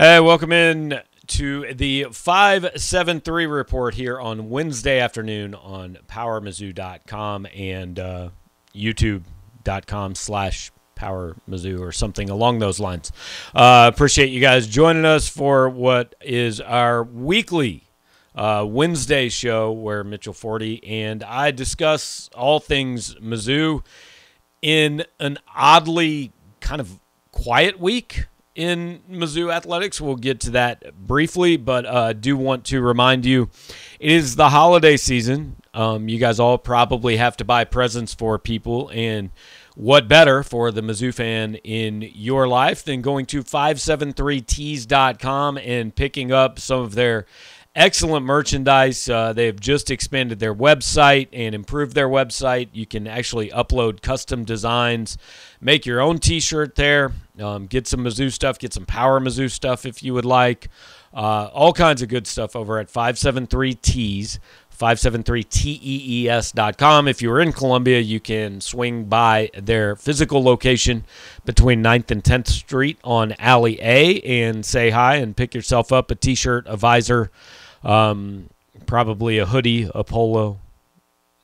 Hey, welcome in to the 573 report here on Wednesday afternoon on powermizzou.com and uh, youtube.com slash powermizzou or something along those lines. Uh, appreciate you guys joining us for what is our weekly uh, Wednesday show where Mitchell Forde and I discuss all things Mizzou in an oddly kind of quiet week in Mizzou athletics. We'll get to that briefly, but uh, do want to remind you it is the holiday season. Um, you guys all probably have to buy presents for people, and what better for the Mizzou fan in your life than going to 573tees.com and picking up some of their excellent merchandise. Uh, they have just expanded their website and improved their website. You can actually upload custom designs, make your own t shirt there, um, get some Mizzou stuff, get some Power Mizzou stuff if you would like. Uh, all kinds of good stuff over at 573tees. 573tees.com. If you're in Columbia, you can swing by their physical location between 9th and 10th Street on Alley A and say hi and pick yourself up a t shirt, a visor, um, probably a hoodie, a polo,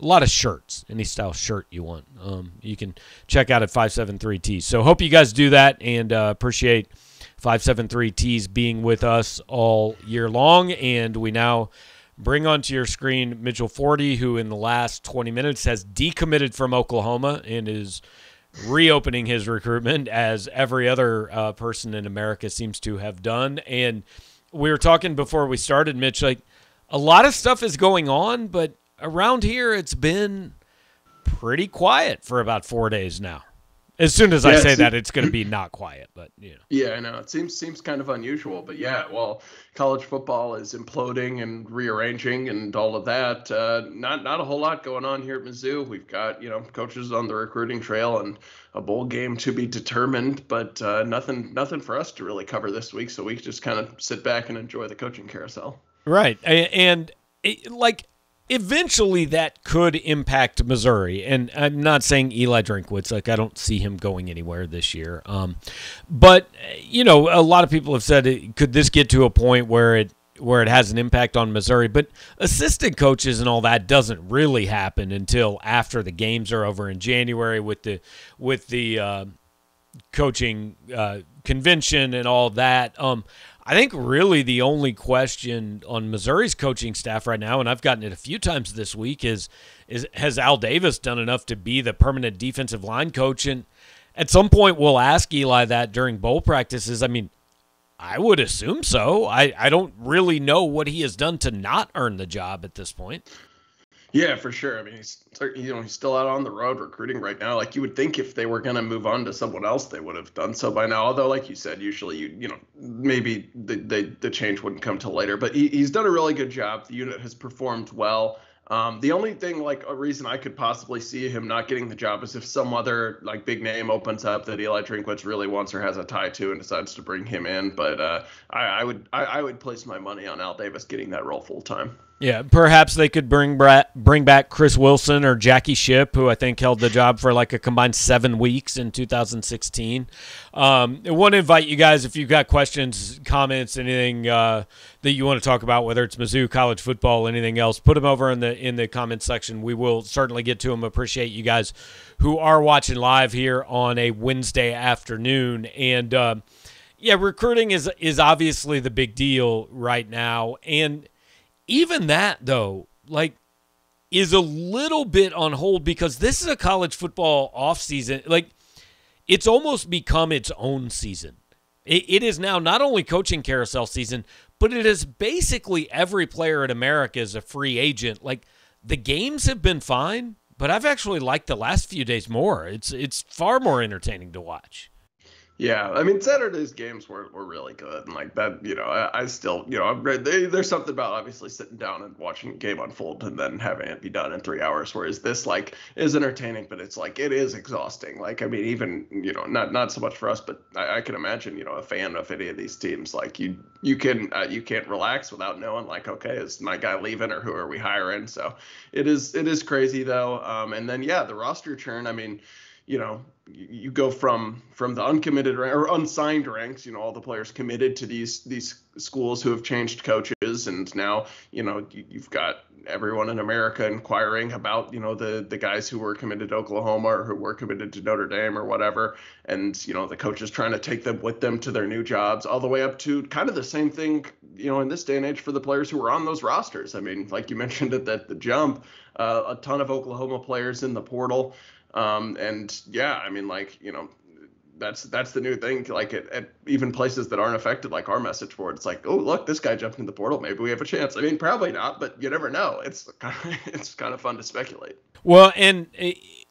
a lot of shirts, any style shirt you want. Um, you can check out at 573T. So hope you guys do that and uh, appreciate 573T's being with us all year long. And we now bring onto your screen Mitchell Forde, who in the last 20 minutes has decommitted from Oklahoma and is reopening his recruitment as every other uh, person in America seems to have done. And we were talking before we started, Mitch, like a lot of stuff is going on, but around here it's been pretty quiet for about four days now. As soon as yeah, I say that, it's going to be not quiet, but you know. Yeah, I know it seems seems kind of unusual, but yeah, well, college football is imploding and rearranging and all of that. Uh, not not a whole lot going on here at Mizzou. We've got you know coaches on the recruiting trail and a bowl game to be determined, but uh, nothing nothing for us to really cover this week. So we just kind of sit back and enjoy the coaching carousel. Right, and it, like eventually that could impact Missouri. And I'm not saying Eli Drinkwitz, like I don't see him going anywhere this year. Um, but you know, a lot of people have said, could this get to a point where it where it has an impact on Missouri? But assistant coaches and all that doesn't really happen until after the games are over in January with the with the uh, coaching uh, convention and all that. Um, I think really the only question on Missouri's coaching staff right now, and I've gotten it a few times this week, is is has Al Davis done enough to be the permanent defensive line coach? And at some point, we'll ask Eli that during bowl practices. I mean, I would assume so. I, I don't really know what he has done to not earn the job at this point. Yeah, for sure. I mean, he's you know he's still out on the road recruiting right now. Like you would think if they were going to move on to someone else, they would have done so by now. Although, like you said, usually you you know maybe the the, the change wouldn't come till later. But he, he's done a really good job. The unit has performed well. Um, the only thing, like a reason I could possibly see him not getting the job is if some other like big name opens up that Eli Drinkwitz really wants or has a tie to and decides to bring him in. But uh, I, I, would I, I, would place my money on Al Davis getting that role full time. Yeah, perhaps they could bring bring back Chris Wilson or Jackie Shipp, who I think held the job for like a combined seven weeks in 2016. Um, I want to invite you guys if you've got questions, comments, anything uh, that you want to talk about, whether it's Mizzou college football, anything else, put them over in the in the comments section. We will certainly get to them. Appreciate you guys who are watching live here on a Wednesday afternoon and. Uh, yeah, recruiting is is obviously the big deal right now, and even that though, like is a little bit on hold because this is a college football offseason. Like it's almost become its own season. It, it is now not only coaching carousel season, but it is basically every player in America is a free agent. Like the games have been fine, but I've actually liked the last few days more. It's it's far more entertaining to watch. Yeah, I mean Saturday's games were, were really good, and like that, you know, I, I still, you know, they, there's something about obviously sitting down and watching a game unfold and then having it be done in three hours. Whereas this like is entertaining, but it's like it is exhausting. Like I mean, even you know, not not so much for us, but I, I can imagine, you know, a fan of any of these teams, like you you can uh, you can't relax without knowing like, okay, is my guy leaving or who are we hiring? So it is it is crazy though. Um, and then yeah, the roster churn. I mean you know, you go from from the uncommitted or unsigned ranks, you know, all the players committed to these these schools who have changed coaches, and now you know you've got everyone in America inquiring about you know the the guys who were committed to Oklahoma or who were committed to Notre Dame or whatever, and you know the coaches trying to take them with them to their new jobs, all the way up to kind of the same thing you know in this day and age for the players who were on those rosters. I mean, like you mentioned at the, the jump, uh, a ton of Oklahoma players in the portal. Um, and yeah, I mean, like you know, that's that's the new thing. Like at, at, even places that aren't affected, like our message board, it's like, oh look, this guy jumped in the portal. Maybe we have a chance. I mean, probably not, but you never know. It's kind of, it's kind of fun to speculate. Well, and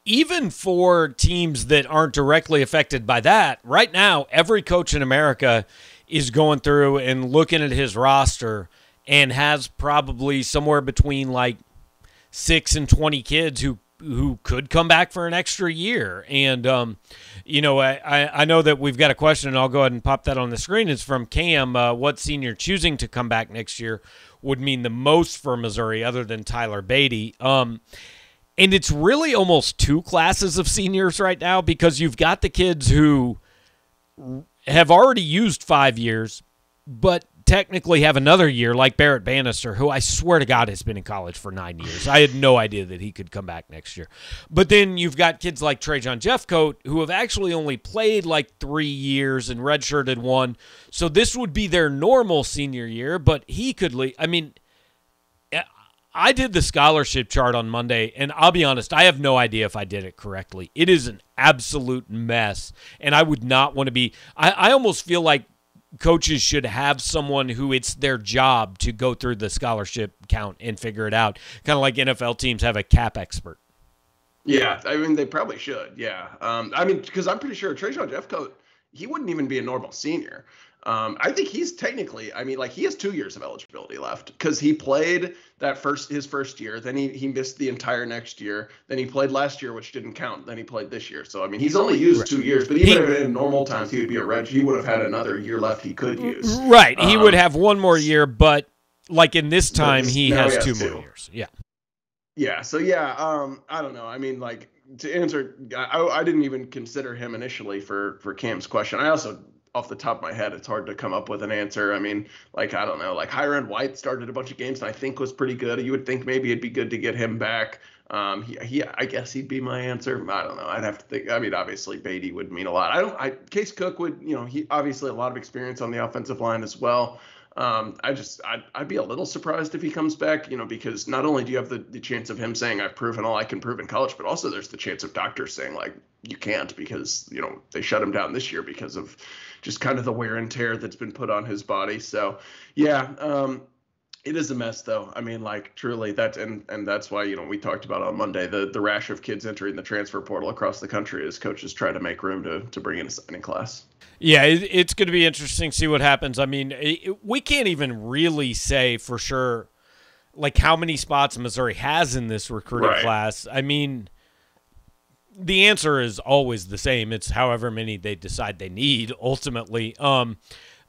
even for teams that aren't directly affected by that, right now, every coach in America is going through and looking at his roster and has probably somewhere between like six and twenty kids who who could come back for an extra year. And, um, you know, I, I know that we've got a question, and I'll go ahead and pop that on the screen. It's from Cam. Uh, what senior choosing to come back next year would mean the most for Missouri other than Tyler Badie? Um, and it's really almost two classes of seniors right now because you've got the kids who have already used five years, but technically have another year like Barrett Banister, who I swear to God has been in college for nine years. I had no idea that he could come back next year. But then you've got kids like Trajan Jeffcoat who have actually only played like three years and redshirted one. So this would be their normal senior year, but he could leave. I mean, eh, I did the scholarship chart on Monday, and I'll be honest, I have no idea if I did it correctly. It is an absolute mess, and I would not want to be. I, I almost feel like coaches should have someone who it's their job to go through the scholarship count and figure it out. Kind of like NFL teams have a cap expert. Yeah, I mean they probably should. Yeah, um, I mean because I'm pretty sure Trajan Jeffcoat he wouldn't even be a normal senior. Um, I think he's technically, I mean, like he has two years of eligibility left because he played that first his first year, then he he missed the entire next year, then he played last year, which didn't count, then he played this year. So I mean, he's only used two years, but even he, in normal times he would be a red. He would have had another year left he could use. Right, he um, would have one more year, but like in this time, he has, has, two, two more years. Yeah. Yeah. So yeah, um, I don't know. I mean, like to answer, I, I didn't even consider him initially for for Cam's question. I also off the top of my head, it's hard to come up with an answer. I mean, like I don't know, like Hyrin White started a bunch of games and I think was pretty good. You would think maybe it'd be good to get him back. Um, he, he, I guess he'd be my answer. I don't know. I'd have to think. I mean, obviously Badie would mean a lot. I don't. I Case Cook would, you know, he obviously a lot of experience on the offensive line as well. Um, I just I'd, I'd be a little surprised if he comes back, you know, because not only do you have the, the chance of him saying I've proven all I can prove in college, but also there's the chance of doctors saying like you can't because you know they shut him down this year because of just kind of the wear and tear that's been put on his body. So yeah, um, it is a mess though. I mean, like truly that and and that's why, you know, we talked about on Monday the the rash of kids entering the transfer portal across the country as coaches try to make room to to bring in a signing class. Yeah, it, it's going to be interesting to see what happens. I mean, it, we can't even really say for sure like how many spots Missouri has in this recruiting right. class. I mean, the answer is always the same. It's however many they decide they need ultimately. Um,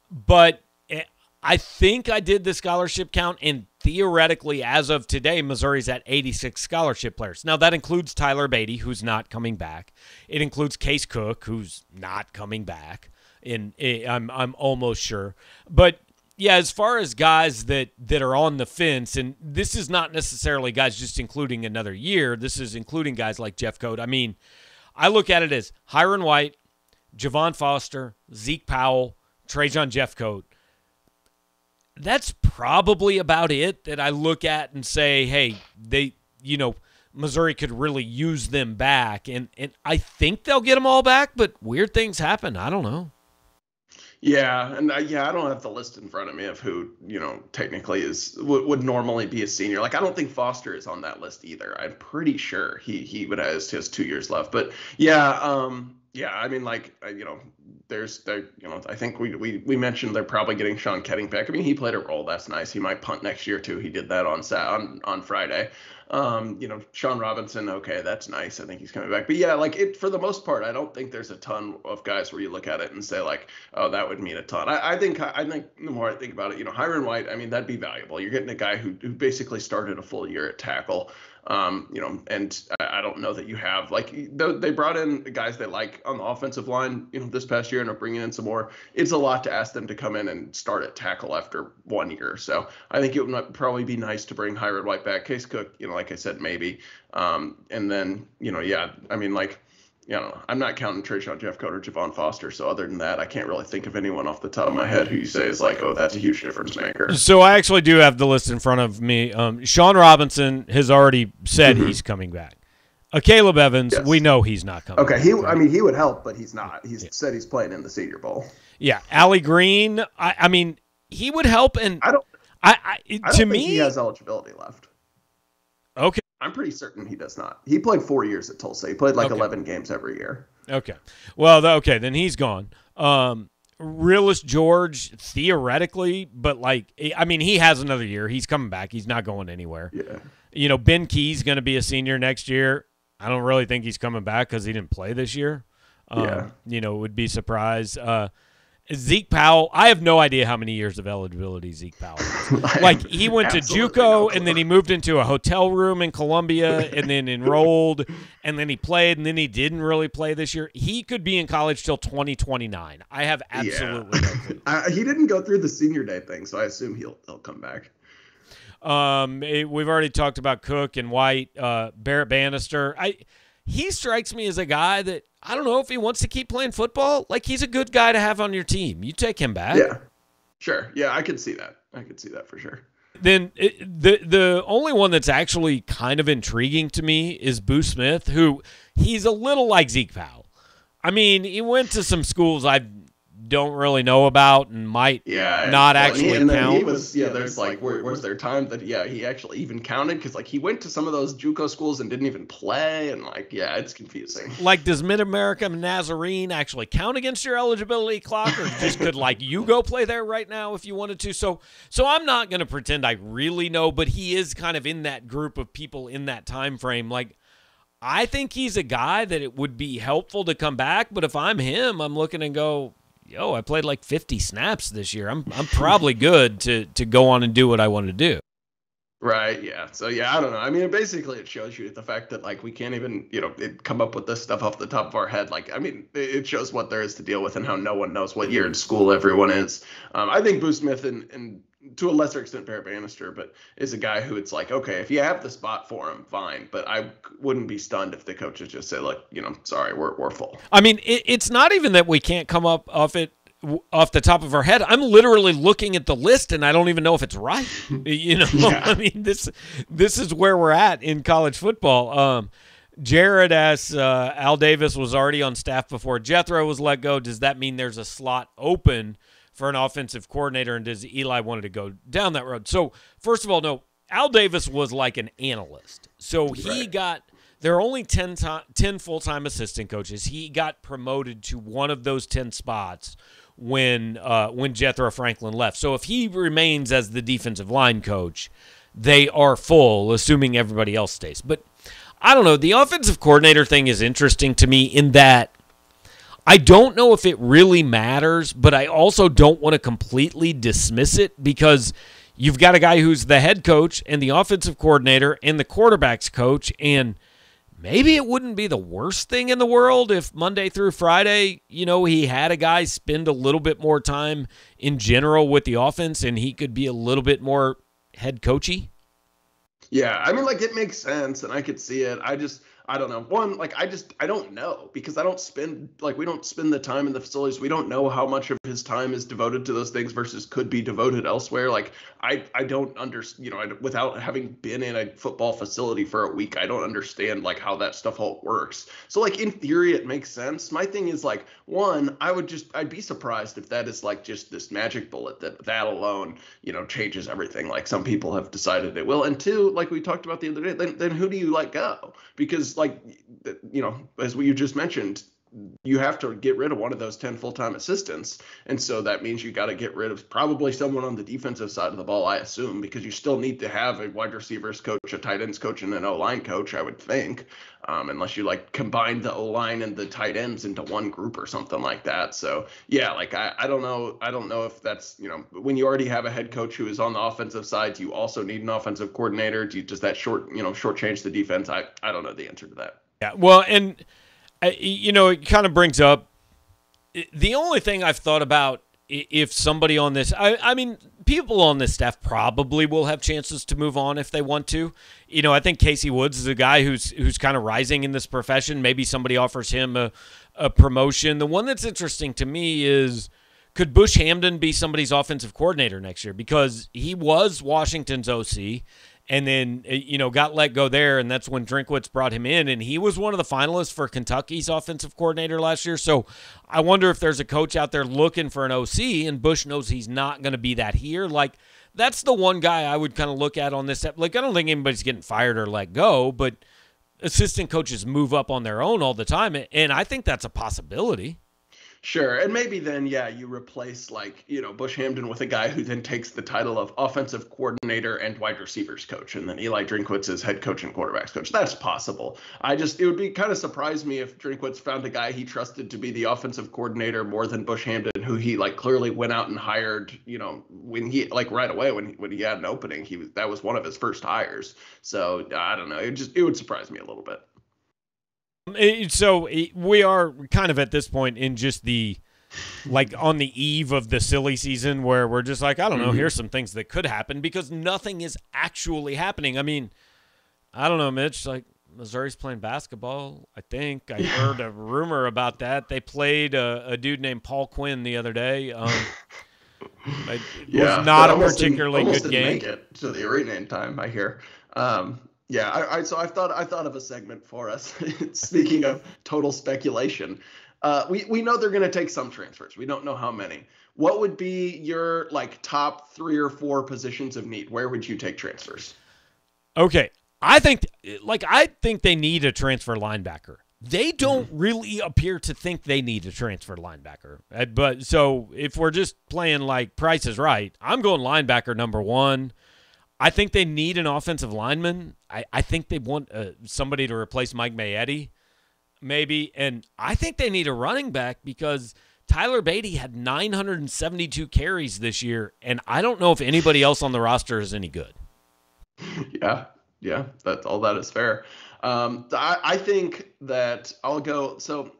but eh, I think I did the scholarship count, and theoretically, as of today, Missouri's at 86 scholarship players. Now, that includes Tyler Badie, who's not coming back. It includes Case Cook, who's not coming back in I'm I'm almost sure. But yeah, as far as guys that that are on the fence, and this is not necessarily guys just including another year. This is including guys like Jeff Jeffcoat. I mean, I look at it as Hyrin White, Javon Foster, Zeke Powell, Trajan Jeffcoat. That's probably about it that I look at and say, hey, they, you know, Missouri could really use them back, and and I think they'll get them all back. But weird things happen. I don't know. Yeah, and I, yeah, I don't have the list in front of me of who you know technically is would, would normally be a senior. Like I don't think Foster is on that list either. I'm pretty sure he he would has his two years left. But yeah, um, yeah, I mean like you know there's there you know I think we we we mentioned they're probably getting Sean Koetting back. I mean he played a role that's nice. He might punt next year too. He did that on Sat on on Friday. Um, you know Sean Robinson, okay, that's nice. I think he's coming back. But yeah, like it for the most part, I don't think there's a ton of guys where you look at it and say like, oh, that would mean a ton. I, I think I think the more I think about it, you know, Hyrin White, I mean that'd be valuable. You're getting a guy who who basically started a full year at tackle. Um, you know, and I, don't know that you have like they brought in guys they like on the offensive line, you know, this past year and are bringing in some more. It's a lot to ask them to come in and start at tackle after one year. So I think it would probably be nice to bring Hyrin White back. Case Cook, you know, like I said, maybe. Um, and then, you know, yeah, I mean, like you know, I'm not counting Trajan Jeffcoat or Javon Foster. So other than that, I can't really think of anyone off the top of my head who you say is like, oh, that's a huge difference maker. So I actually do have the list in front of me. Um, Shawn Robinson has already said mm-hmm. he's coming back. Uh, Caleb Evans, yes. we know he's not coming. Okay, he. Right? I mean, he would help, but he's not. He's yeah. said he's playing in the Senior Bowl. Yeah, Allie Green. I, I mean, he would help, and I don't. I, I, I don't to me, he has eligibility left. Okay. I'm pretty certain he does not. He played four years at Tulsa. He played like okay. 11 games every year. Okay. Well, okay, then he's gone. Um, Realus George, theoretically, but like, I mean, he has another year. He's coming back. He's not going anywhere. Yeah. You know, Ben Key's going to be a senior next year. I don't really think he's coming back because he didn't play this year. Um, yeah. You know, would be surprised. Uh, Zeke Powell, I have no idea how many years of eligibility Zeke Powell has. like he went to JUCO no and then he moved into a hotel room in Columbia and then enrolled and then he played and then he didn't really play this year. He could be in college till 2029. I have absolutely yeah. no clue. uh, he didn't go through the senior day thing, so I assume he'll he'll come back. Um, it, we've already talked about Cook and White, uh, Barrett Banister. I he strikes me as a guy that I don't know if he wants to keep playing football. Like he's a good guy to have on your team. You take him back. Yeah, sure. Yeah, I can see that. I can see that for sure. Then it, the the only one that's actually kind of intriguing to me is Boo Smith, who he's a little like Zeke Powell. I mean, he went to some schools I've don't really know about and might yeah, not well, actually and count. He was yeah. There's like where, was there time that yeah he actually even counted because like he went to some of those JUCO schools and didn't even play and like yeah it's confusing. Like does Mid America Nazarene actually count against your eligibility clock or just could like you go play there right now if you wanted to? So so I'm not gonna pretend I really know, but he is kind of in that group of people in that time frame like. I think he's a guy that it would be helpful to come back, but if I'm him, I'm looking and go, yo, I played like 50 snaps this year. I'm I'm probably good to to go on and do what I want to do. Right. Yeah. So yeah, I don't know. I mean, basically, it shows you the fact that like we can't even you know it, come up with this stuff off the top of our head. Like, I mean, it shows what there is to deal with and how no one knows what year in school everyone is. Um, I think Boo Smith and and to a lesser extent Barrett Banister, but is a guy who it's like, okay, if you have the spot for him, fine. But I wouldn't be stunned if the coaches just say, like, you know, sorry, we're we're full. I mean, it, it's not even that we can't come up off it off the top of our head. I'm literally looking at the list and I don't even know if it's right. you know, yeah. I mean this this is where we're at in college football. Um, Jared asks, uh, Al Davis was already on staff before Jethro was let go. Does that mean there's a slot open for an offensive coordinator, and does Eli wanted to go down that road? So first of all, no, Al Davis was like an analyst, so he right. got. There are only 10, 10 full time assistant coaches. He got promoted to one of those 10 spots when uh, when Jethro Franklin left. So if he remains as the defensive line coach, they are full, assuming everybody else stays. But I don't know. The offensive coordinator thing is interesting to me in that I don't know if it really matters, but I also don't want to completely dismiss it because you've got a guy who's the head coach and the offensive coordinator and the quarterback's coach and maybe it wouldn't be the worst thing in the world if Monday through Friday, you know, he had a guy spend a little bit more time in general with the offense and he could be a little bit more head coachy. Yeah, I mean like it makes sense and I could see it. I just I don't know. One, like I just I don't know because I don't spend like we don't spend the time in the facilities. We don't know how much of his time is devoted to those things versus could be devoted elsewhere. Like I I don't understand. You know, I, without having been in a football facility for a week, I don't understand like how that stuff all works. So like in theory, it makes sense. My thing is like one, I would just I'd be surprised if that is like just this magic bullet that that alone you know changes everything. Like some people have decided it will. And two, like we talked about the other day, then then who do you let go? Because like you know, as we just mentioned, you have to get rid of one of those 10 full-time assistants. And so that means you got to get rid of probably someone on the defensive side of the ball i assume because you still need to have a wide receivers coach a tight ends coach and an o-line coach i would think um, unless you like combine the o-line and the tight ends into one group or something like that. So yeah like I, I don't know i don't know if that's you know when you already have a head coach who is on the offensive side do you also need an offensive coordinator. Do you does that short you know short change the defense? I i don't know the answer to that. Yeah well and you know, it kind of brings up the only thing I've thought about if somebody on this, I, I mean, people on this staff probably will have chances to move on if they want to. You know, I think Casey Woods is a guy who's who's kind of rising in this profession. Maybe somebody offers him a, a promotion. The one that's interesting to me is could Bush Hamdan be somebody's offensive coordinator next year? Because he was Washington's OC and then uh, you know got let go there and that's when Drinkwitz brought him in and he was one of the finalists for Kentucky's offensive coordinator last year. So I wonder if there's a coach out there looking for an OC and Bush knows he's not going to be that here. Like that's the one guy I would kind of look at on this like I don't think anybody's getting fired or let go but assistant coaches move up on their own all the time and I think that's a possibility Sure. And maybe then, yeah, you replace like, you know, Bush Hamdan with a guy who then takes the title of offensive coordinator and wide receivers coach. And then Eli Drinkwitz is head coach and quarterbacks coach. That's possible. I just, it would be kind of surprise me if Drinkwitz found a guy he trusted to be the offensive coordinator more than Bush Hamdan, who he like clearly went out and hired, you know, when he like right away when he, when he had an opening, he was, that was one of his first hires. So I don't know. It just, it would surprise me a little bit. So we are kind of at this point in just the like on the eve of the silly season where we're just like, I don't know, mm-hmm. here's some things that could happen because nothing is actually happening. I mean, I don't know, Mitch, like Missouri's playing basketball. I think I heard a rumor about that. They played a, a dude named Paul Quinn the other day. Um, it yeah, was not a particularly good game. To the arena in time, I hear. Um, yeah, I, I, so I thought I thought of a segment for us. Speaking of total speculation, uh, we we know they're going to take some transfers. We don't know how many. What would be your like top three or four positions of need? Where would you take transfers? Okay, I think like I think they need a transfer linebacker. They don't mm-hmm. really appear to think they need a transfer linebacker. Uh, but so if we're just playing like Price is Right, I'm going linebacker number one. I think they need an offensive lineman. I, I think they want uh, somebody to replace Mike Maietti, maybe. And I think they need a running back because Tyler Badie had 972 carries this year, and I don't know if anybody else on the roster is any good. Yeah, yeah, that's all that is fair. Um, I, I think that I'll go. So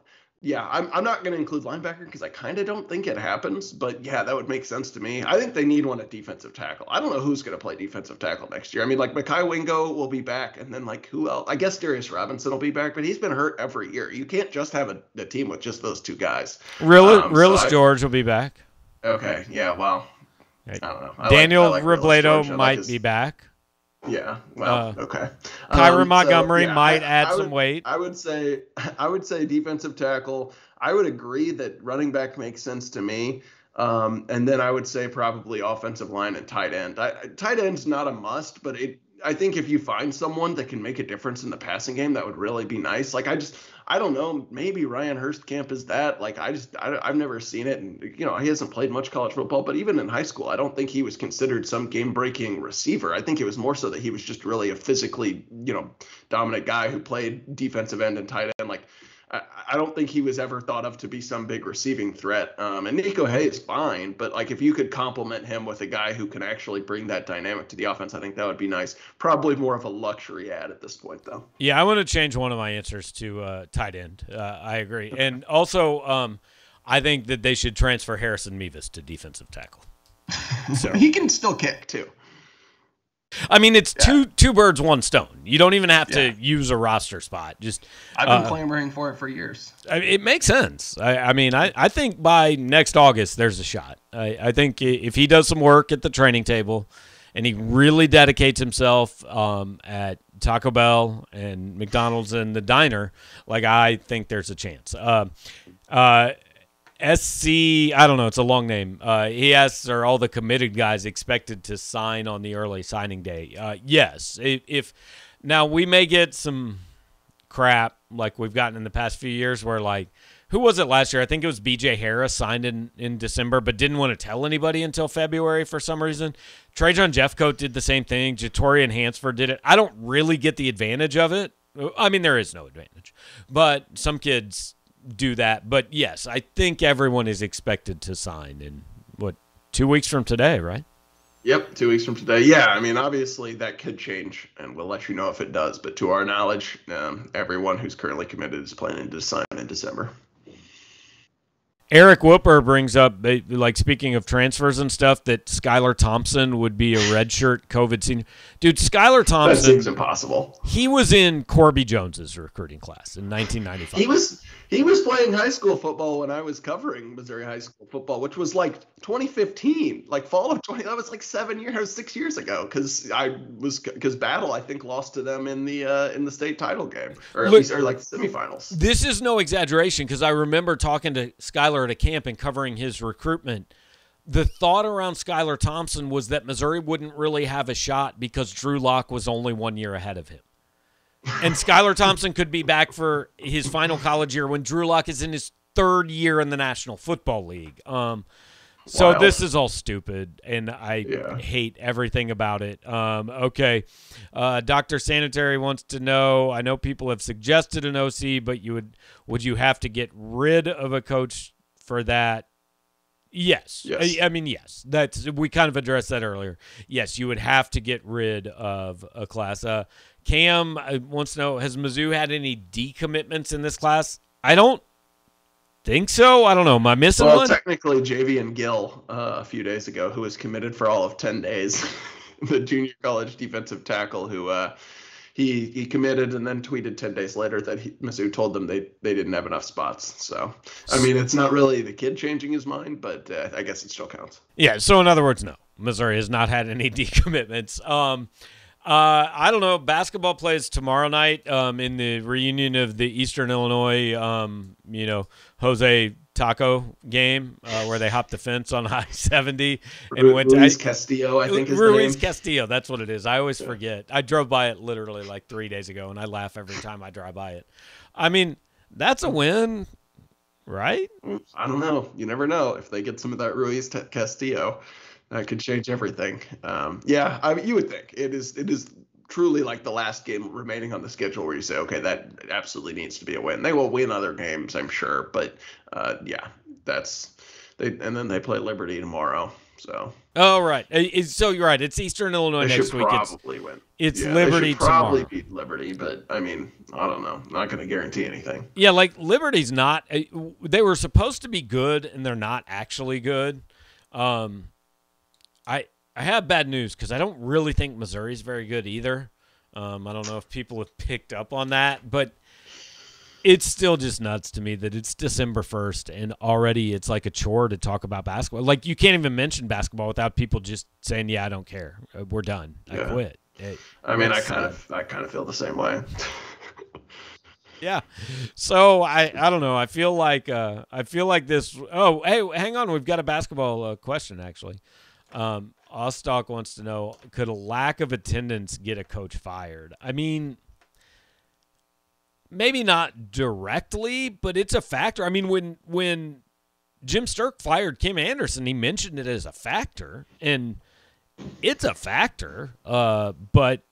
yeah, I'm, I'm not going to include linebacker because I kind of don't think it happens. But yeah, that would make sense to me. I think they need one at defensive tackle. I don't know who's going to play defensive tackle next year. I mean, like Mekhi Wingo will be back, and then like who else? I guess Darius Robinson will be back, but he's been hurt every year. You can't just have a, a team with just those two guys. Real, um, so George will be back. Okay, yeah, well, I don't know. I Daniel like, like Robledo might like his, be back. Yeah. Well, uh, okay. Kyron um, Montgomery so, yeah, might I, add I would, some weight. I would say I would say defensive tackle. I would agree that running back makes sense to me. Um, and then I would say probably offensive line and tight end. I, tight end's not a must, but it I think if you find someone that can make a difference in the passing game, that would really be nice. Like I just, I don't know, maybe Ryan Hoerstkamp is that. Like I just, I, have never seen it, and you know he hasn't played much college football, but even in high school, I don't think he was considered some game-breaking receiver. I think it was more so that he was just really a physically, you know, dominant guy who played defensive end and tight end. Like I, I don't think he was ever thought of to be some big receiving threat. Um, and Niko Hea is fine, but like if you could complement him with a guy who can actually bring that dynamic to the offense, I think that would be nice. Probably more of a luxury ad at this point, though. Yeah, I want to change one of my answers to uh, tight end. Uh, I agree, and also um, I think that they should transfer Harrison Mevis to defensive tackle. So he can still kick too. I mean, it's yeah. two two birds, one stone. You don't even have to use a roster spot. Just I've been uh, clamoring for it for years. I it makes sense. I, I, mean, I, I think by next August there's a shot. I, I think if he does some work at the training table, and he really dedicates himself um, at Taco Bell and McDonald's and the diner, like I think there's a chance. Uh, uh, SC, I don't know, it's a long name. Uh, he asks, are all the committed guys expected to sign on the early signing day? Uh, yes. If, if, now we may get some crap like we've gotten in the past few years where like who was it last year? I think it was BJ Harris signed in, in December, but didn't want to tell anybody until February for some reason. Trajan Jeffcoat did the same thing. Jatorian Hansford did it. I don't really get the advantage of it. I mean, there is no advantage, but some kids do that. But yes, I think everyone is expected to sign in what two weeks from today, right? Yep, two weeks from today. Yeah, I mean, obviously that could change, and we'll let you know if it does. But to our knowledge, um, everyone who's currently committed is planning to sign in December. Eric Whooper brings up, like speaking of transfers and stuff, that Skylar Thompson would be a redshirt COVID senior. Dude, Skylar Thompson. That seems impossible. He was in Corby Jones's recruiting class in 1995. He was he was playing high school football when I was covering Missouri high school football, which was like 2015, like fall of 20. That was like seven years, six years ago, because I was because Battle I think lost to them in the uh, in the state title game, or at Look, least or like semifinals. This is no exaggeration because I remember talking to Skylar at a camp and covering his recruitment. The thought around Skylar Thompson was that Missouri wouldn't really have a shot because Drew Lock was only one year ahead of him and Skylar Thompson could be back for his final college year when Drew Lock is in his third year in the National Football League. Um, so wow. this is all stupid, and I yeah. hate everything about it. Um, okay, uh, Doctor Sanitary wants to know. I know people have suggested an OC, but you would would you have to get rid of a coach for that? Yes. yes. I, I, mean, yes. That's we kind of addressed that earlier. Yes, you would have to get rid of a class. Uh, Cam uh, wants to know: Has Mizzou had any decommitments in this class? I don't think so. I don't know. Am I missing well, one? technically, Javian Gill uh, a few days ago, who was committed for all of ten days, the junior college defensive tackle, who uh, he he committed and then tweeted 10 days later that he, Mizzou told them they they didn't have enough spots. So I mean, it's not really the kid changing his mind, but uh, I guess it still counts. Yeah. So in other words, no, Missouri has not had any decommitments. Um, uh, I don't know. Basketball plays tomorrow night um, in the reunion of the Eastern Illinois, um, you know, Jose Taco game uh, where they hopped the fence on I seventy and Ru- went to Ruiz Castillo. I think is Ruiz Castillo. That's what it is. I always yeah. forget. I drove by it literally like three days ago, and I laugh every time I drive by it. I mean, that's a win, right? I don't know. You never know if they get some of that Ruiz Castillo that could change everything. Um, yeah, I mean, you would think it is. It is truly like the last game remaining on the schedule where you say, okay, that absolutely needs to be a win. They will win other games, I'm sure, but uh, yeah, that's they. And then they play Liberty tomorrow. So. Oh right, so you're right. It's Eastern Illinois they next week. Probably it's, win. It's yeah, Liberty probably tomorrow. beat Liberty, but I mean, I don't know. Not going to guarantee anything. Yeah, like Liberty's not. They were supposed to be good, and they're not actually good. Um, I have bad news because I don't really think Missouri's very good either. Um, I don't know if people have picked up on that, but it's still just nuts to me that it's December 1st and already it's like a chore to talk about basketball. Like you can't even mention basketball without people just saying, "Yeah, I don't care. Uh, we're done. I yeah. quit." It, I mean, I kind uh, of I kind of feel the same way. yeah. So I I don't know. I feel like uh, I feel like this. Oh, hey, hang on. We've got a basketball uh, question actually. Um, Ostock wants to know could a lack of attendance get a coach fired? I mean, maybe not directly, but it's a factor. I mean, when when Jim Sterk fired Kim Anderson, he mentioned it as a factor, and it's a factor. Uh, but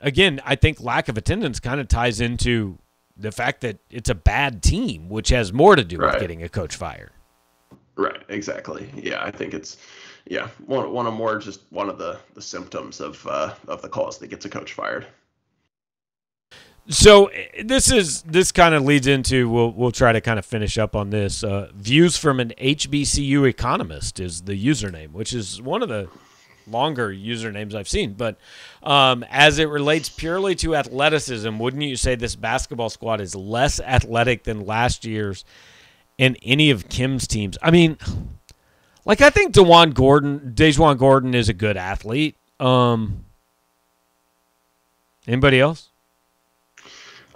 again, I think lack of attendance kind of ties into the fact that it's a bad team, which has more to do right. with getting a coach fired. Right. Exactly. Yeah, I think it's yeah, one one of more just one of the the symptoms of uh, of the cause that gets a coach fired. So this is this kind of leads into we'll we'll try to kind of finish up on this. Uh, views from an HBCU economist is the username, which is one of the longer usernames I've seen. But um, as it relates purely to athleticism, wouldn't you say this basketball squad is less athletic than last year's and any of Kim's teams? I mean, like I think Dewan Gordon, DaJuan Gordon is a good athlete. Um, anybody else?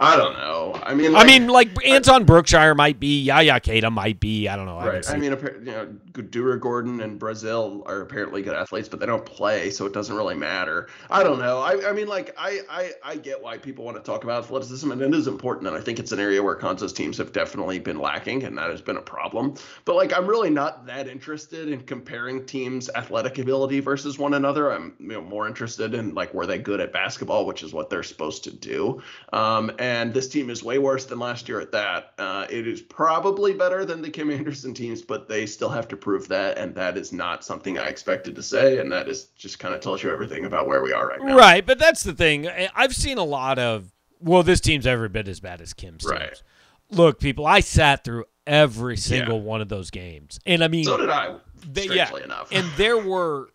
I don't know. I mean, like, I mean, like Anton Brookshire might be, Yaya Keita might be. I don't know. Right. I, I mean, you know, Gudura Gordon and Brazile are apparently good athletes, but they don't play, so it doesn't really matter. I don't know. I, I mean, like, I, I, I get why people want to talk about athleticism, and it is important, and I think it's an area where Cuonzo's teams have definitely been lacking, and that has been a problem. But like, I'm really not that interested in comparing teams' athletic ability versus one another. I'm you know more interested in like were they good at basketball, which is what they're supposed to do. Um, and and this team is way worse than last year at that. Uh, it is probably better than the Kim Anderson teams, but they still have to prove that, and that is not something I expected to say, and that is just kind of tells you everything about where we are right now. Right, but that's the thing. I've seen a lot of well, this team's every bit as bad as Kim's right. teams. Look, people, I sat through every single yeah. one of those games, and I mean, so did I. They, yeah, enough. and there were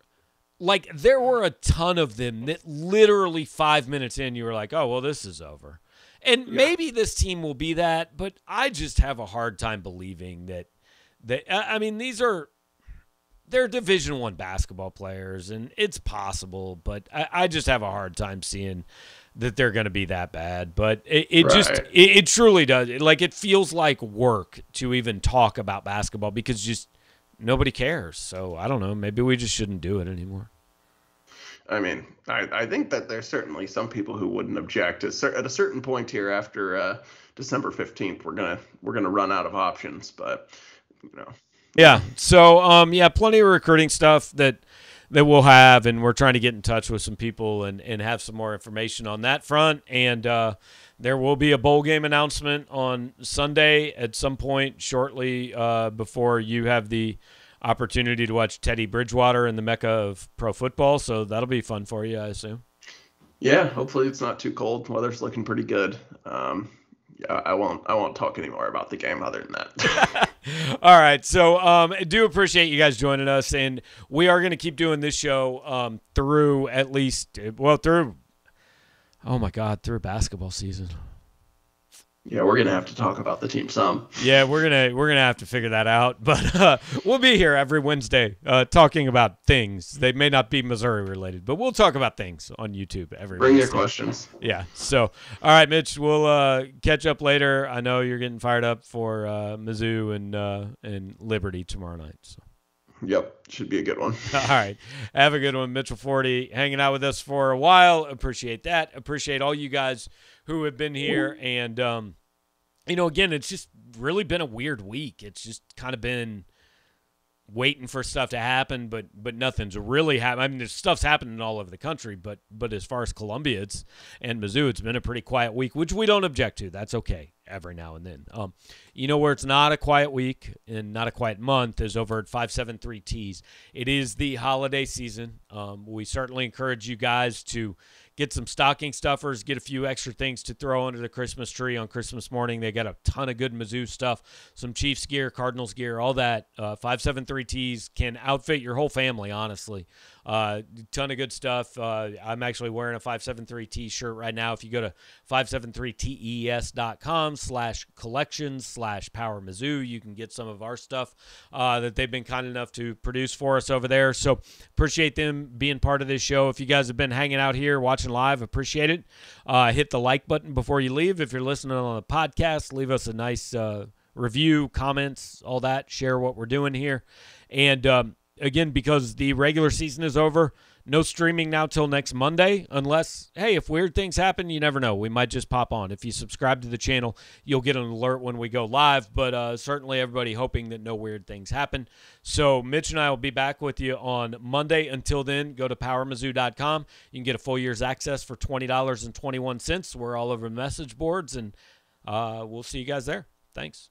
like there were a ton of them that literally five minutes in you were like, oh well, this is over. And yeah. maybe this team will be that, but I just have a hard time believing that. That I mean, these are they're Division One basketball players, and it's possible, but I, I, just have a hard time seeing that they're going to be that bad. But it, it right. just it, it, truly does. like it feels like work to even talk about basketball because just nobody cares. So I don't know. Maybe we just shouldn't do it anymore. I mean, I, I think that there's certainly some people who wouldn't object. At a certain point here, after uh, December fifteenth, we're gonna we're gonna run out of options. But you know, yeah. So um, yeah, plenty of recruiting stuff that that we'll have, and we're trying to get in touch with some people and and have some more information on that front. And uh, there will be a bowl game announcement on Sunday at some point shortly uh, before you have the opportunity to watch Teddy Bridgewater in the mecca of pro football. So that'll be fun for you, I assume. Yeah, hopefully it's not too cold. Weather's looking pretty good. Um, yeah, I won't. I won't talk anymore about the game other than that. All right. So um, I do appreciate you guys joining us, and we are going to keep doing this show um, through at least well through. Oh my God, through basketball season. Yeah, we're gonna have to talk about the team some. Yeah, we're gonna we're gonna have to figure that out. But uh, we'll be here every Wednesday uh, talking about things. They may not be Missouri related, but we'll talk about things on YouTube every. Bring Wednesday. your questions. Yeah. So, all right, Mitch, we'll uh, catch up later. I know you're getting fired up for uh, Mizzou and uh, and Liberty tomorrow night. So. Yep, should be a good one. All right. Have a good one. Mitchell Forde hanging out with us for a while. Appreciate that. Appreciate all you guys who have been here. And, um, you know, again, it's just really been a weird week. It's just kind of been waiting for stuff to happen, but but nothing's really happened. I mean, there's stuff's happening all over the country, but but as far as Columbia, it's and Mizzou, it's been a pretty quiet week, which we don't object to. That's okay every now and then. Um, you know where it's not a quiet week and not a quiet month is over at 573Ts. It is the holiday season. Um, we certainly encourage you guys to get some stocking stuffers, get a few extra things to throw under the Christmas tree on Christmas morning. They got a ton of good Mizzou stuff, some Chiefs gear, Cardinals gear, all that. Uh, 573 Tees can outfit your whole family, honestly. Uh, ton of good stuff. Uh, I'm actually wearing a 573 T shirt right now. If you go to 573tees.com slash collections slash power Mizzou, you can get some of our stuff uh, that they've been kind enough to produce for us over there. So appreciate them being part of this show. If you guys have been hanging out here watching live, appreciate it. Uh, hit the like button before you leave. If you're listening on the podcast, leave us a nice uh, review, comments, all that. Share what we're doing here. And um, again, because the regular season is over, no streaming now till next Monday, unless, hey, if weird things happen, you never know. We might just pop on. If you subscribe to the channel, you'll get an alert when we go live, but uh, certainly everybody hoping that no weird things happen. So Mitch and I will be back with you on Monday. Until then, go to powermizzou.com. You can get a full year's access for $20.21. We're all over message boards, and uh, we'll see you guys there. Thanks.